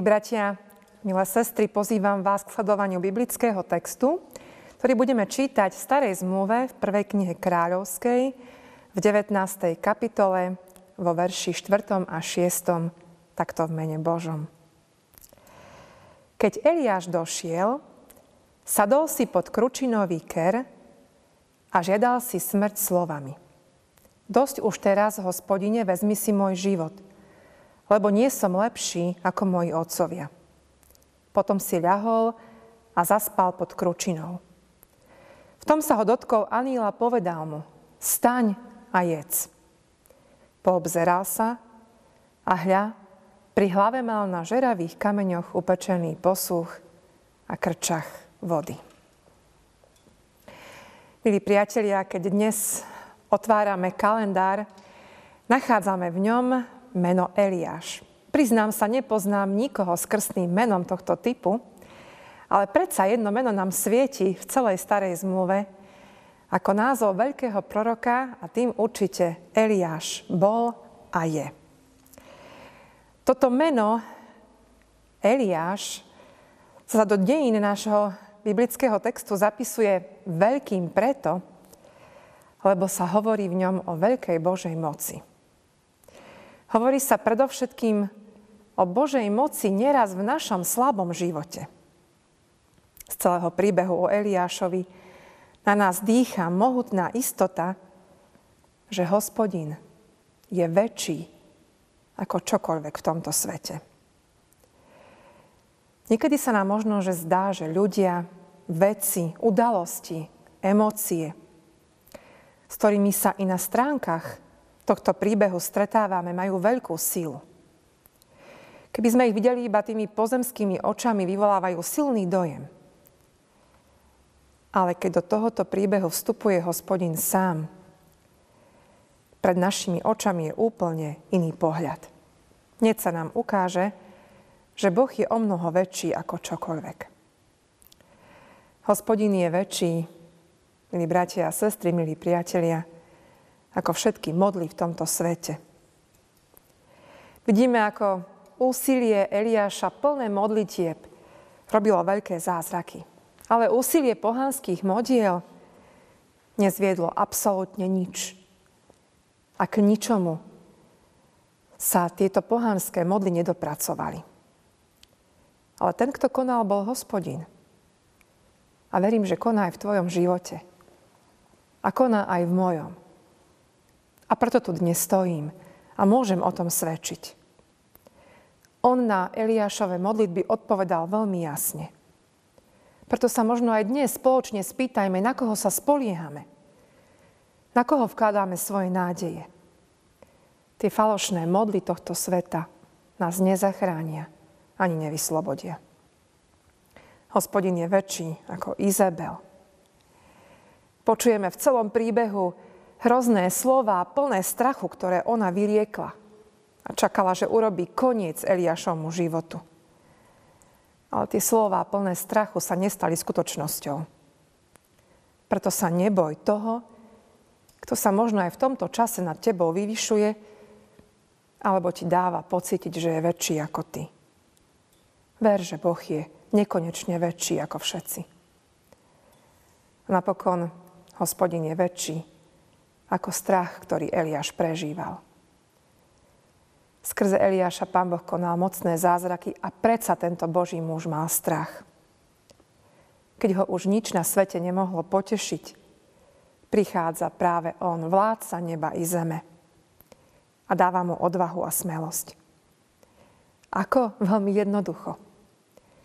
Milí bratia, milé sestry, pozývam vás k sledovaniu biblického textu, ktorý budeme čítať v Starej zmluve v prvej knihe Kráľovskej v 19. kapitole vo verši 4. a 6. takto v mene Božom. Keď Eliáš došiel, sadol si pod kručinový ker a žiadal si smrť slovami. Dosť už teraz, hospodine, vezmi si môj život – lebo nie som lepší ako moji otcovia. Potom si ľahol a zaspal pod kručinou. V tom sa ho dotkol Aníla povedal mu, staň a jedz. Poobzeral sa a hľa, pri hlave mal na žeravých kameňoch upečený posuch a krčach vody. Milí priatelia, keď dnes otvárame kalendár, nachádzame v ňom meno Eliáš. Priznám sa, nepoznám nikoho s krstným menom tohto typu, ale predsa jedno meno nám svieti v celej starej zmluve ako názov veľkého proroka a tým určite Eliáš bol a je. Toto meno Eliáš sa do dejín nášho biblického textu zapisuje veľkým preto, lebo sa hovorí v ňom o veľkej Božej moci. Hovorí sa predovšetkým o Božej moci neraz v našom slabom živote. Z celého príbehu o Eliášovi na nás dýcha mohutná istota, že hospodin je väčší ako čokoľvek v tomto svete. Niekedy sa nám možno, že zdá, že ľudia, veci, udalosti, emócie, s ktorými sa i na stránkach tohto príbehu stretávame, majú veľkú silu. Keby sme ich videli iba tými pozemskými očami, vyvolávajú silný dojem. Ale keď do tohoto príbehu vstupuje hospodin sám, pred našimi očami je úplne iný pohľad. Hneď sa nám ukáže, že Boh je o mnoho väčší ako čokoľvek. Hospodin je väčší, milí bratia a sestry, milí priatelia, ako všetky modly v tomto svete. Vidíme, ako úsilie Eliáša plné modlitieb robilo veľké zázraky. Ale úsilie pohanských modiel nezviedlo absolútne nič. A k ničomu sa tieto pohanské modly nedopracovali. Ale ten, kto konal, bol hospodin. A verím, že koná aj v tvojom živote. A koná aj v mojom. A preto tu dnes stojím a môžem o tom svedčiť. On na Eliášove modlitby odpovedal veľmi jasne. Preto sa možno aj dnes spoločne spýtajme, na koho sa spoliehame. Na koho vkladáme svoje nádeje. Tie falošné modly tohto sveta nás nezachránia ani nevyslobodia. Hospodin je väčší ako Izabel. Počujeme v celom príbehu hrozné slova plné strachu, ktoré ona vyriekla. A čakala, že urobí koniec Eliášovmu životu. Ale tie slova plné strachu sa nestali skutočnosťou. Preto sa neboj toho, kto sa možno aj v tomto čase nad tebou vyvyšuje, alebo ti dáva pocítiť, že je väčší ako ty. Ver, že Boh je nekonečne väčší ako všetci. Napokon hospodin je väčší ako strach, ktorý Eliáš prežíval. Skrze Eliáša pán Boh konal mocné zázraky a predsa tento Boží muž mal strach. Keď ho už nič na svete nemohlo potešiť, prichádza práve on, vládca neba i zeme a dáva mu odvahu a smelosť. Ako? Veľmi jednoducho.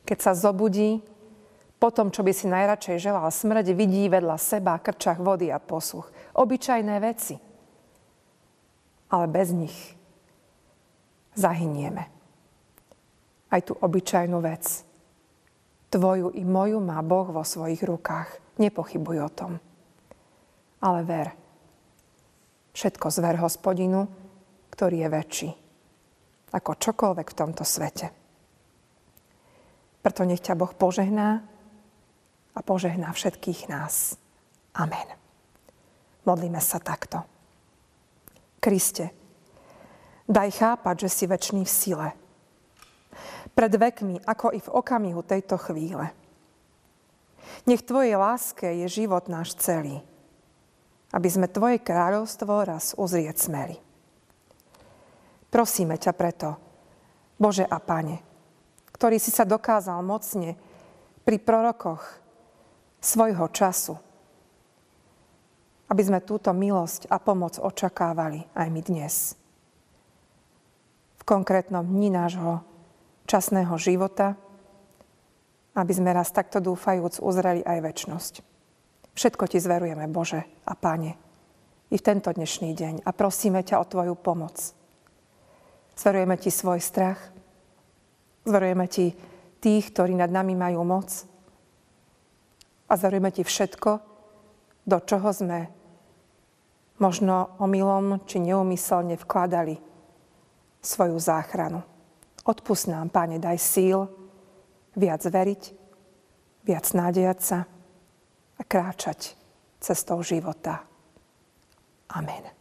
Keď sa zobudí, po tom, čo by si najradšej želal smrť, vidí vedľa seba krčach vody a posuch. Obyčajné veci. Ale bez nich zahynieme. Aj tú obyčajnú vec. Tvoju i moju má Boh vo svojich rukách. Nepochybuj o tom. Ale ver. Všetko zver hospodinu, ktorý je väčší ako čokoľvek v tomto svete. Preto nech ťa Boh požehná požehná všetkých nás. Amen. Modlíme sa takto. Kriste, daj chápať, že si väčší v sile. pred vekmi, ako i v okamihu tejto chvíle. Nech Tvojej láske je život náš celý, aby sme Tvoje kráľovstvo raz uzrieť smeli. Prosíme ťa preto, Bože a Pane, ktorý si sa dokázal mocne pri prorokoch svojho času, aby sme túto milosť a pomoc očakávali aj my dnes. V konkrétnom dni nášho časného života, aby sme raz takto dúfajúc uzreli aj väčnosť. Všetko ti zverujeme, Bože a Pane, i v tento dnešný deň a prosíme ťa o Tvoju pomoc. Zverujeme ti svoj strach, zverujeme ti tých, ktorí nad nami majú moc a zverujeme ti všetko, do čoho sme možno omylom či neumyselne vkladali svoju záchranu. Odpust nám, Pane, daj síl viac veriť, viac nádejať sa a kráčať cestou života. Amen.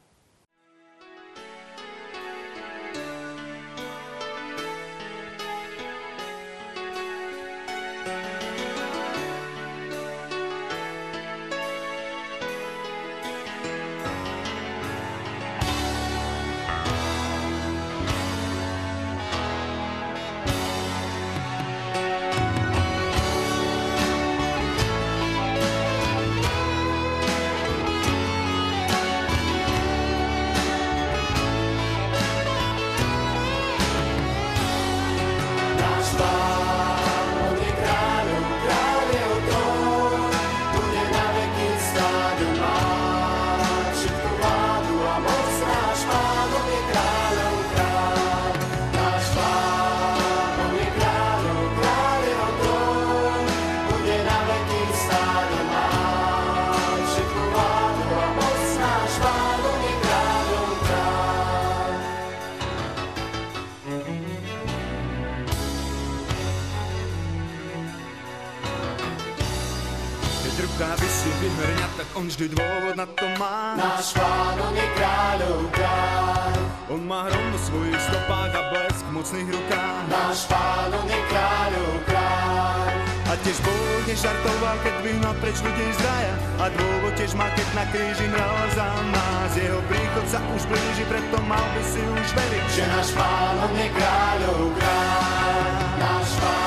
On vždy dôvod na to má. Náš pán, on je kráľov kráľ. On má hrom vo svojich stopách a blesk v mocných rukách. Náš pán, on je kráľov kráľ. A tiež Boh nežartoval, keď vyhnal preč ľudí z raja. A dôvod tiež má, keď na kríži mral za nás. Jeho príchod sa už blíži, preto mal by si už veriť, že náš pán, on je kráľov kráľ. Náš pán,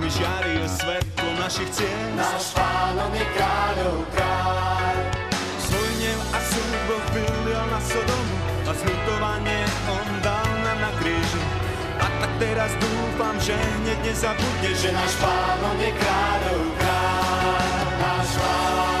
mi žiari svetlo našich ciest. Náš pánom je kráľov kráľ. Svoj nev a súd Boh vylial na Sodomu a zhutovanie on dal nám na kríži. A tak teraz dúfam, že hneď nezabudne, že náš pánom je kráľov kráľ. Náš pánom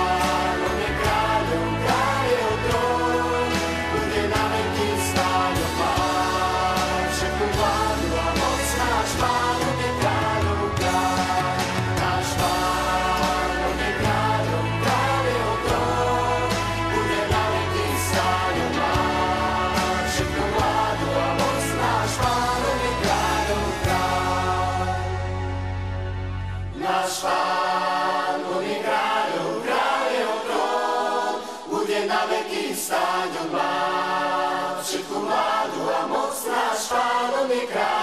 vládu a moc náš pánom je kráľ.